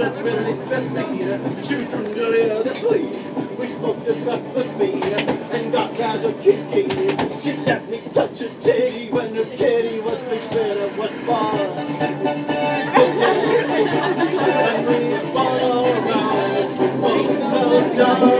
that's really spitting. She was coming earlier this week. We smoked a glass of beer and got kind of kinky. She let me touch her titty when her kitty was sleeping and was far. and we spun around as we both fell down.